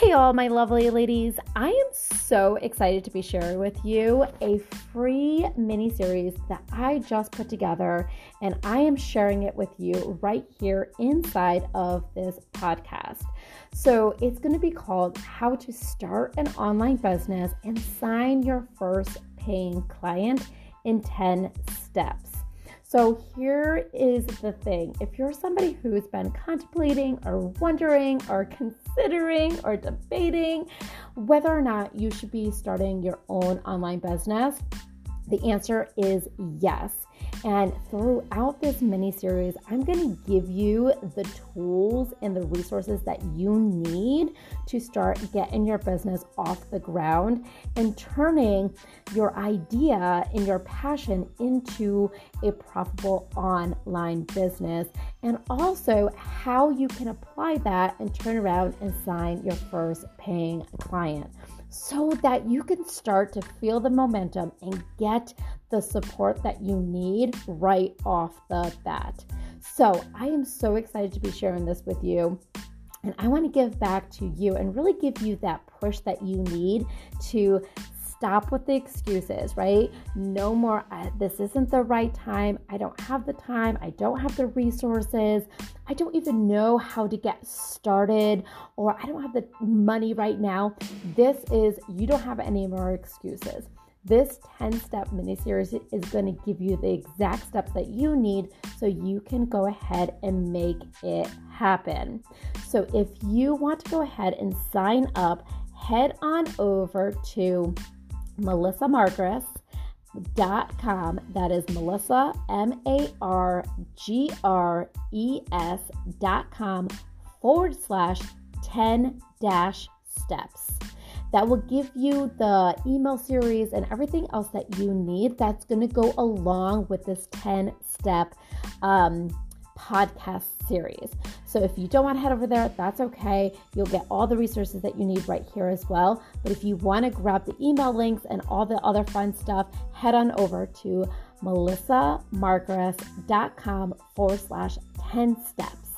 Hey, all my lovely ladies. I am so excited to be sharing with you a free mini series that I just put together, and I am sharing it with you right here inside of this podcast. So, it's going to be called How to Start an Online Business and Sign Your First Paying Client in 10 Steps. So, here is the thing if you're somebody who's been contemplating or wondering or considering or debating whether or not you should be starting your own online business, the answer is yes. And throughout this mini series, I'm going to give you the tools and the resources that you need to start getting your business off the ground and turning your idea and your passion into a profitable online business. And also how you can apply that and turn around and sign your first paying client so that you can start to feel the momentum and get the support that you need right off the bat. So, I am so excited to be sharing this with you. And I want to give back to you and really give you that push that you need to stop with the excuses, right? No more, uh, this isn't the right time. I don't have the time. I don't have the resources. I don't even know how to get started, or I don't have the money right now. This is, you don't have any more excuses. This 10 step mini series is going to give you the exact steps that you need so you can go ahead and make it happen. So, if you want to go ahead and sign up, head on over to melissamargres.com. That is Melissa, M A R G R E S dot com forward slash 10 dash steps. That will give you the email series and everything else that you need that's going to go along with this 10 step um, podcast series. So if you don't want to head over there, that's okay. You'll get all the resources that you need right here as well. But if you want to grab the email links and all the other fun stuff, head on over to melissamargres.com forward slash 10 steps.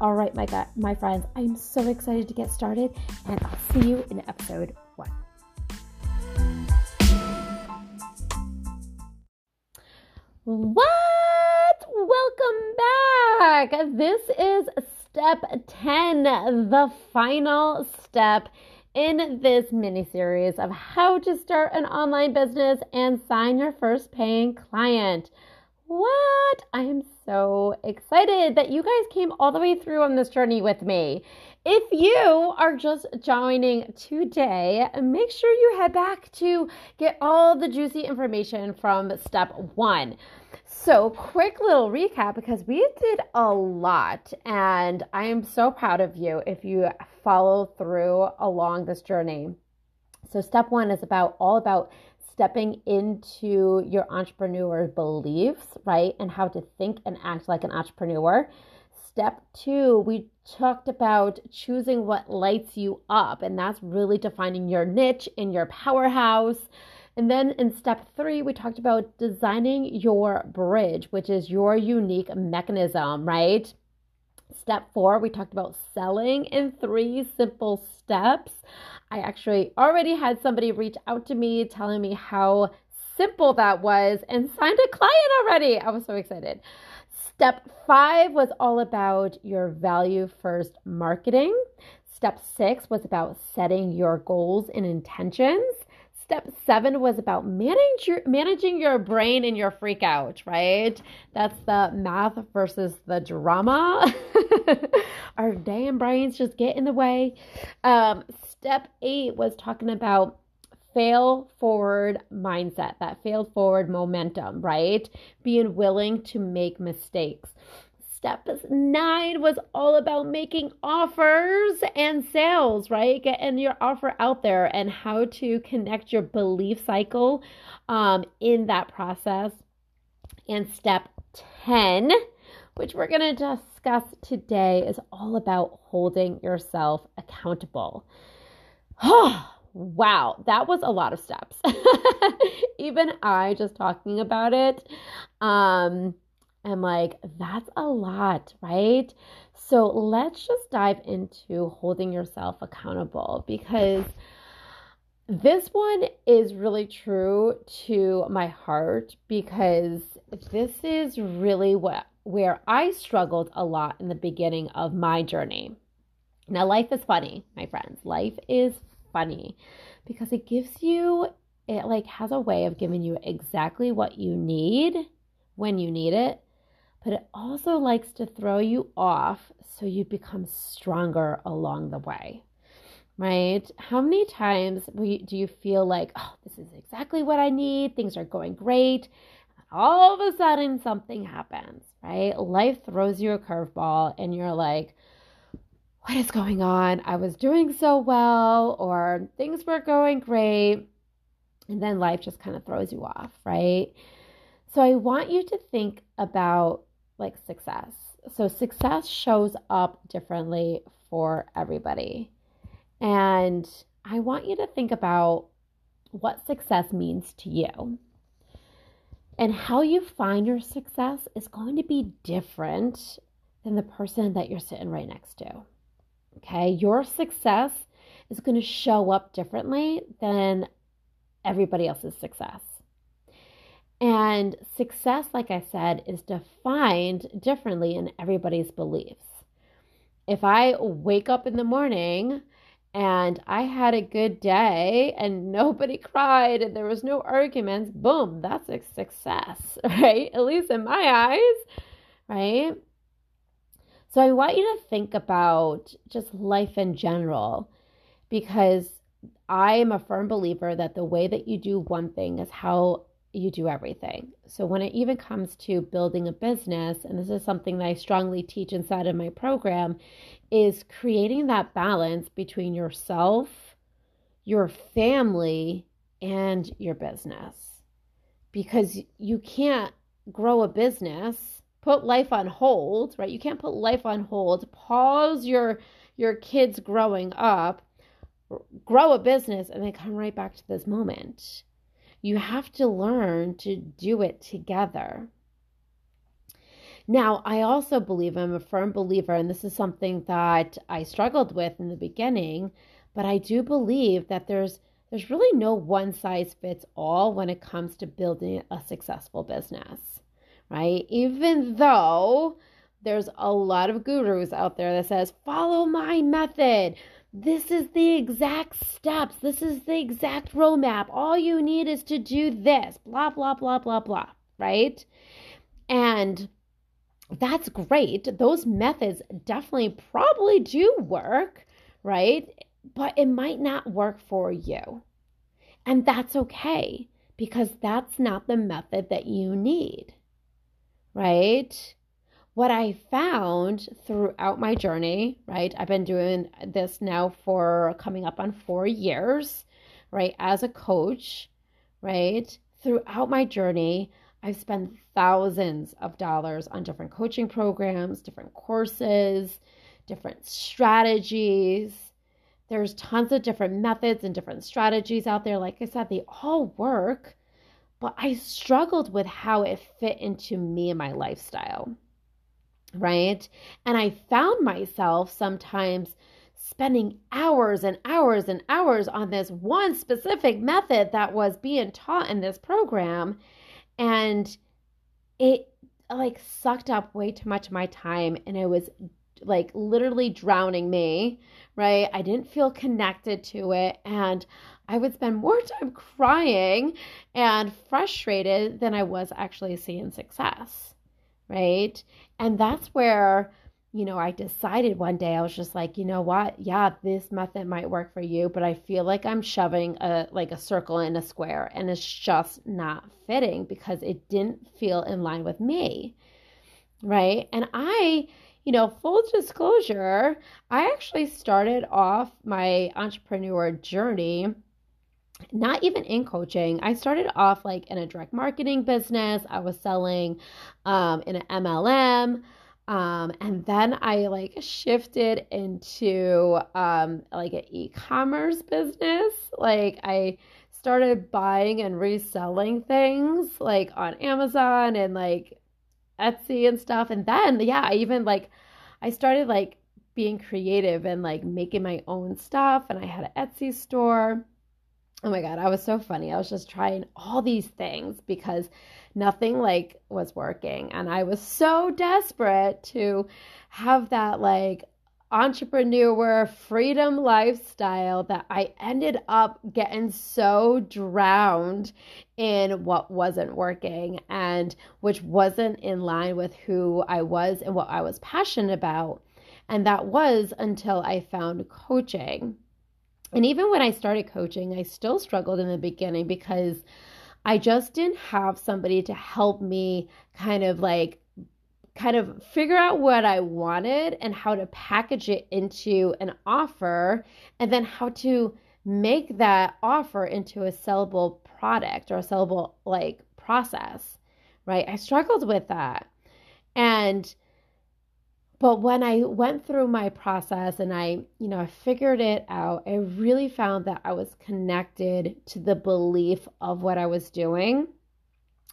All right, my, God, my friends, I'm so excited to get started, and I'll see you in episode one. What? This is step 10, the final step in this mini series of how to start an online business and sign your first paying client. What? I am so excited that you guys came all the way through on this journey with me. If you are just joining today, make sure you head back to get all the juicy information from step one. So, quick little recap because we did a lot, and I am so proud of you if you follow through along this journey. So, step one is about all about stepping into your entrepreneur beliefs, right? And how to think and act like an entrepreneur. Step two, we talked about choosing what lights you up, and that's really defining your niche and your powerhouse. And then in step three, we talked about designing your bridge, which is your unique mechanism, right? Step four, we talked about selling in three simple steps. I actually already had somebody reach out to me telling me how simple that was and signed a client already. I was so excited. Step five was all about your value first marketing. Step six was about setting your goals and intentions. Step seven was about manage your, managing your brain and your freak out, right? That's the math versus the drama. Our damn brains just get in the way. Um, step eight was talking about fail forward mindset, that fail forward momentum, right? Being willing to make mistakes. Step nine was all about making offers and sales, right? Getting your offer out there and how to connect your belief cycle um, in that process. And step 10, which we're going to discuss today, is all about holding yourself accountable. wow, that was a lot of steps. Even I just talking about it. Um, And like, that's a lot, right? So let's just dive into holding yourself accountable because this one is really true to my heart because this is really what where I struggled a lot in the beginning of my journey. Now life is funny, my friends. Life is funny because it gives you it like has a way of giving you exactly what you need when you need it, but it also likes to throw you off so you become stronger along the way right? How many times do you feel like, oh, this is exactly what I need? Things are going great. All of a sudden, something happens, right? Life throws you a curveball, and you're like, what is going on? I was doing so well, or things were going great. And then life just kind of throws you off, right? So I want you to think about like success. So success shows up differently for everybody. And I want you to think about what success means to you. And how you find your success is going to be different than the person that you're sitting right next to. Okay, your success is going to show up differently than everybody else's success. And success, like I said, is defined differently in everybody's beliefs. If I wake up in the morning and I had a good day and nobody cried and there was no arguments, boom, that's a success, right? At least in my eyes, right? So I want you to think about just life in general because I am a firm believer that the way that you do one thing is how you do everything. So when it even comes to building a business, and this is something that I strongly teach inside of my program, is creating that balance between yourself, your family, and your business. Because you can't grow a business, put life on hold, right? You can't put life on hold, pause your your kids growing up, grow a business and then come right back to this moment. You have to learn to do it together. Now, I also believe, I'm a firm believer, and this is something that I struggled with in the beginning, but I do believe that there's there's really no one size fits all when it comes to building a successful business, right? Even though there's a lot of gurus out there that says, "Follow my method." This is the exact steps. This is the exact roadmap. All you need is to do this, blah, blah, blah, blah, blah, right? And that's great. Those methods definitely probably do work, right? But it might not work for you. And that's okay because that's not the method that you need, right? What I found throughout my journey, right? I've been doing this now for coming up on four years, right? As a coach, right? Throughout my journey, I've spent thousands of dollars on different coaching programs, different courses, different strategies. There's tons of different methods and different strategies out there. Like I said, they all work, but I struggled with how it fit into me and my lifestyle. Right. And I found myself sometimes spending hours and hours and hours on this one specific method that was being taught in this program and it like sucked up way too much of my time and it was like literally drowning me right i didn't feel connected to it and i would spend more time crying and frustrated than i was actually seeing success right and that's where you know, I decided one day I was just like, you know what? Yeah, this method might work for you, but I feel like I'm shoving a like a circle in a square and it's just not fitting because it didn't feel in line with me. Right? And I, you know, full disclosure, I actually started off my entrepreneur journey not even in coaching. I started off like in a direct marketing business. I was selling um, in an MLM. Um, and then I like shifted into um, like an e-commerce business. Like I started buying and reselling things like on Amazon and like Etsy and stuff. And then, yeah, I even like, I started like being creative and like making my own stuff. And I had an Etsy store. Oh my God, I was so funny. I was just trying all these things because nothing like was working. And I was so desperate to have that like entrepreneur freedom lifestyle that I ended up getting so drowned in what wasn't working and which wasn't in line with who I was and what I was passionate about. And that was until I found coaching. And even when I started coaching, I still struggled in the beginning because I just didn't have somebody to help me kind of like kind of figure out what I wanted and how to package it into an offer and then how to make that offer into a sellable product or a sellable like process, right? I struggled with that. And but when I went through my process and I, you know, I figured it out, I really found that I was connected to the belief of what I was doing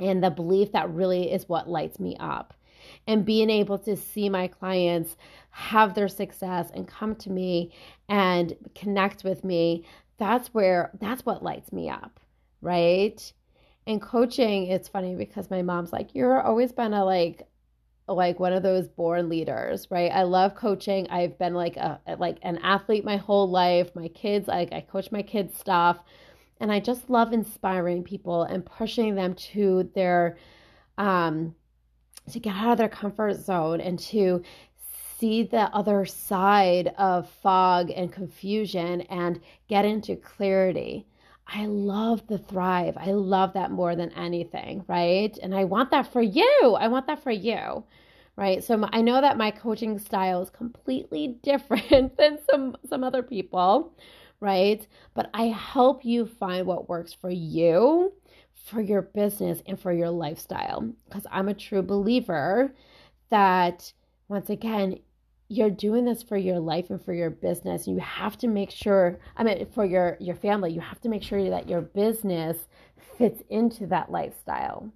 and the belief that really is what lights me up. And being able to see my clients have their success and come to me and connect with me that's where that's what lights me up right? And coaching it's funny because my mom's like you're always been a like like one of those born leaders right? I love coaching. I've been like a like an athlete my whole life. My kids like i coach my kids stuff. And i just love inspiring people and pushing them to their um to get out of their comfort zone and to see the other side of fog and confusion and get into clarity. I love the thrive. I love that more than anything, right? And I want that for you. I want that for you, right? So I know that my coaching style is completely different than some some other people, right? But I help you find what works for you for your business and for your lifestyle. Because I'm a true believer that, once again, you're doing this for your life and for your business. You have to make sure, I mean, for your, your family, you have to make sure that your business fits into that lifestyle.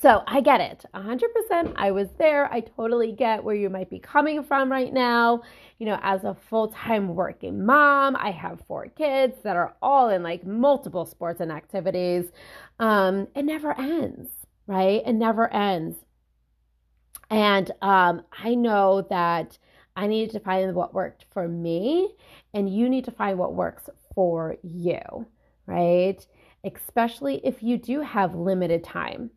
So I get it 100%. I was there. I totally get where you might be coming from right now. You know, as a full time working mom, I have four kids that are all in like multiple sports and activities. Um, it never ends, right? It never ends. And um, I know that I needed to find what worked for me, and you need to find what works for you, right? Especially if you do have limited time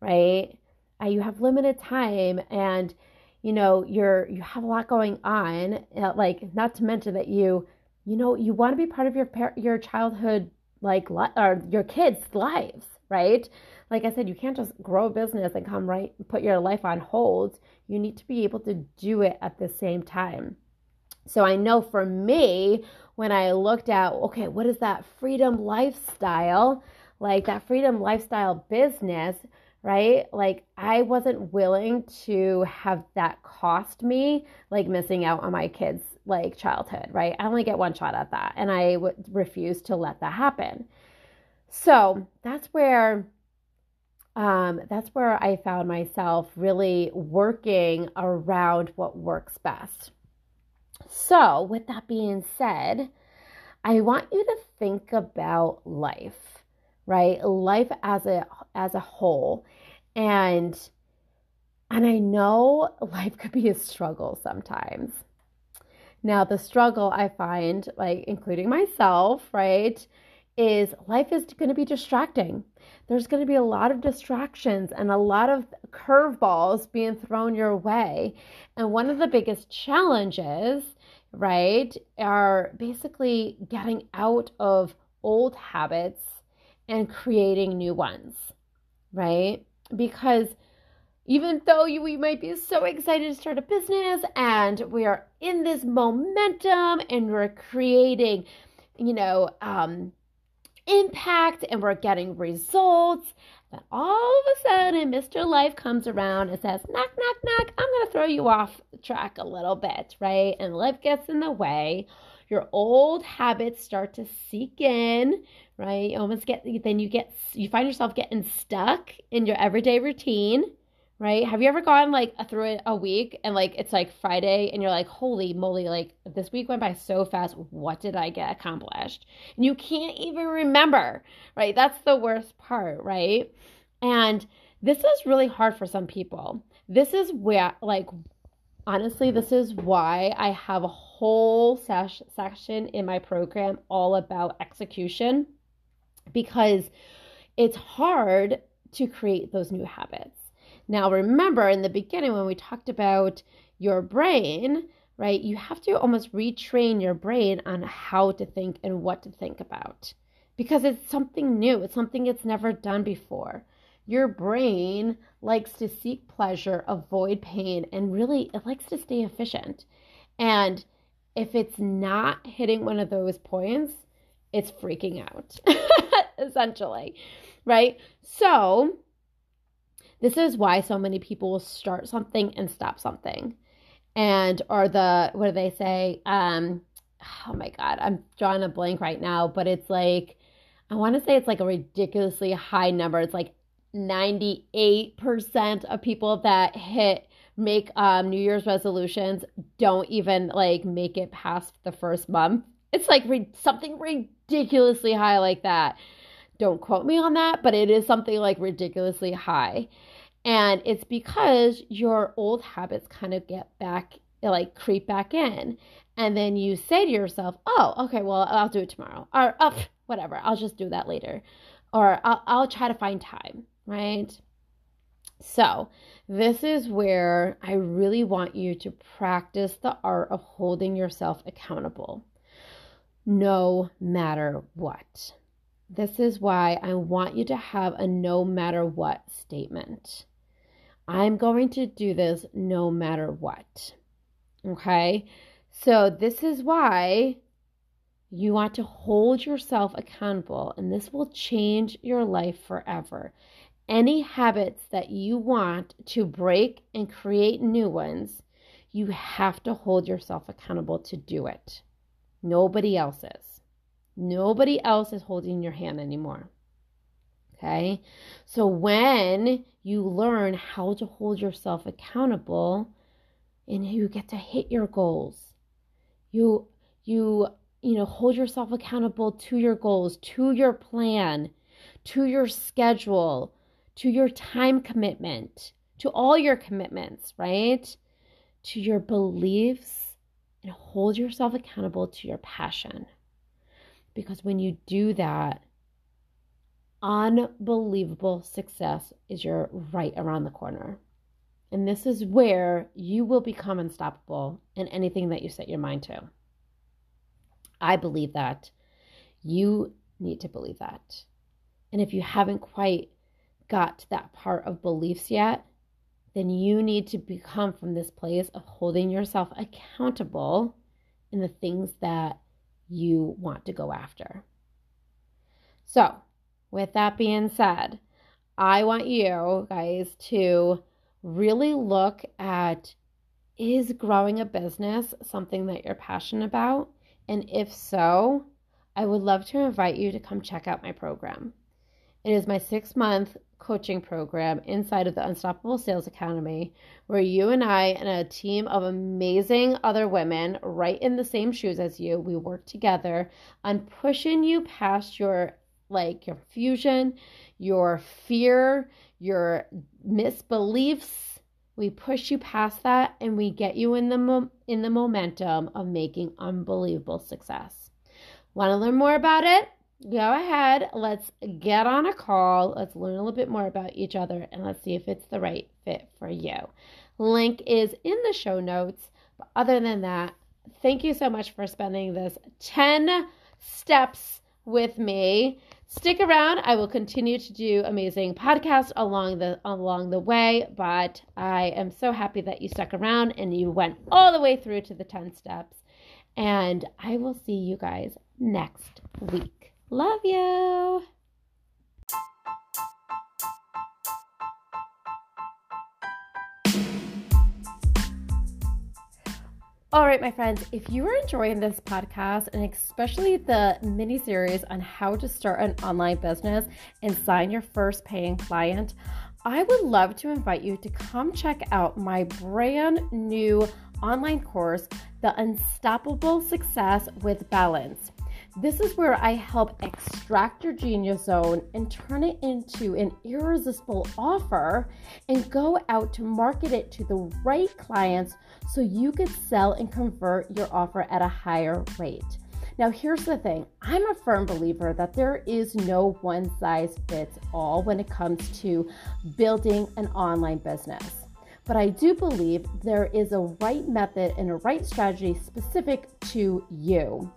right? Uh, you have limited time and you know you're you have a lot going on uh, like not to mention that you you know you want to be part of your your childhood like or your kids lives right like i said you can't just grow a business and come right put your life on hold you need to be able to do it at the same time so i know for me when i looked at okay what is that freedom lifestyle like that freedom lifestyle business right? Like I wasn't willing to have that cost me like missing out on my kids like childhood, right? I only get one shot at that and I would refuse to let that happen. So, that's where um, that's where I found myself really working around what works best. So, with that being said, I want you to think about life right? Life as a as a whole. And and I know life could be a struggle sometimes. Now, the struggle I find, like including myself, right, is life is going to be distracting. There's going to be a lot of distractions and a lot of curveballs being thrown your way. And one of the biggest challenges, right, are basically getting out of old habits and creating new ones, right? Because even though you, we might be so excited to start a business and we are in this momentum and we're creating, you know, um, impact and we're getting results, then all of a sudden Mr. Life comes around and says, knock, knock, knock, I'm going to throw you off track a little bit, right? And life gets in the way. Your old habits start to seek in, right? You almost get then you get you find yourself getting stuck in your everyday routine, right? Have you ever gone like through a week and like it's like Friday and you're like, holy moly, like this week went by so fast. What did I get accomplished? And you can't even remember, right? That's the worst part, right? And this is really hard for some people. This is where, like, honestly, this is why I have a whole sesh- section in my program all about execution because it's hard to create those new habits. Now, remember in the beginning when we talked about your brain, right? You have to almost retrain your brain on how to think and what to think about because it's something new, it's something it's never done before. Your brain likes to seek pleasure, avoid pain, and really it likes to stay efficient. And if it's not hitting one of those points, it's freaking out, essentially, right? So, this is why so many people will start something and stop something. And or the what do they say? Um oh my god, I'm drawing a blank right now, but it's like I want to say it's like a ridiculously high number. It's like 98% of people that hit make um, New Year's resolutions don't even like make it past the first month. It's like re- something ridiculously high like that. Don't quote me on that, but it is something like ridiculously high. And it's because your old habits kind of get back, like creep back in. And then you say to yourself, oh, okay, well, I'll do it tomorrow. Or, oh, whatever, I'll just do that later. Or I'll, I'll try to find time, right? So, this is where I really want you to practice the art of holding yourself accountable no matter what. This is why I want you to have a no matter what statement. I'm going to do this no matter what. Okay? So, this is why you want to hold yourself accountable, and this will change your life forever. Any habits that you want to break and create new ones, you have to hold yourself accountable to do it. Nobody else is. Nobody else is holding your hand anymore. Okay. So when you learn how to hold yourself accountable and you get to hit your goals, you, you, you know, hold yourself accountable to your goals, to your plan, to your schedule, to your time commitment, to all your commitments, right? To your beliefs and hold yourself accountable to your passion. Because when you do that, unbelievable success is your right around the corner. And this is where you will become unstoppable in anything that you set your mind to. I believe that. You need to believe that. And if you haven't quite got to that part of beliefs yet, then you need to become from this place of holding yourself accountable in the things that you want to go after. So, with that being said, I want you guys to really look at is growing a business something that you're passionate about? And if so, I would love to invite you to come check out my program. It is my six month coaching program inside of the Unstoppable Sales Academy, where you and I and a team of amazing other women, right in the same shoes as you, we work together on pushing you past your like your fusion, your fear, your misbeliefs. We push you past that and we get you in the mo- in the momentum of making unbelievable success. Want to learn more about it? Go ahead, let's get on a call. Let's learn a little bit more about each other and let's see if it's the right fit for you. Link is in the show notes. But other than that, thank you so much for spending this 10 steps with me. Stick around. I will continue to do amazing podcasts along the along the way, but I am so happy that you stuck around and you went all the way through to the 10 steps. And I will see you guys next week. Love you. All right, my friends, if you are enjoying this podcast and especially the mini series on how to start an online business and sign your first paying client, I would love to invite you to come check out my brand new online course, The Unstoppable Success with Balance. This is where I help extract your genius zone and turn it into an irresistible offer and go out to market it to the right clients so you could sell and convert your offer at a higher rate. Now, here's the thing I'm a firm believer that there is no one size fits all when it comes to building an online business. But I do believe there is a right method and a right strategy specific to you.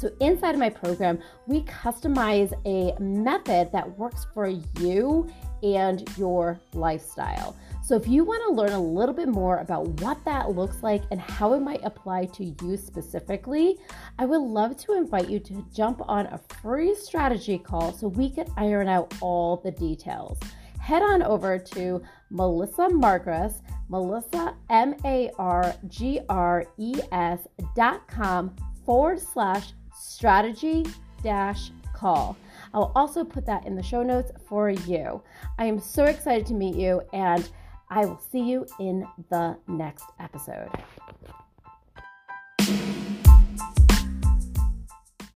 So, inside of my program, we customize a method that works for you and your lifestyle. So, if you want to learn a little bit more about what that looks like and how it might apply to you specifically, I would love to invite you to jump on a free strategy call so we can iron out all the details. Head on over to Melissa Margres, Melissa, M A R G R E S dot com forward slash strategy dash call. I'll also put that in the show notes for you. I am so excited to meet you, and I will see you in the next episode.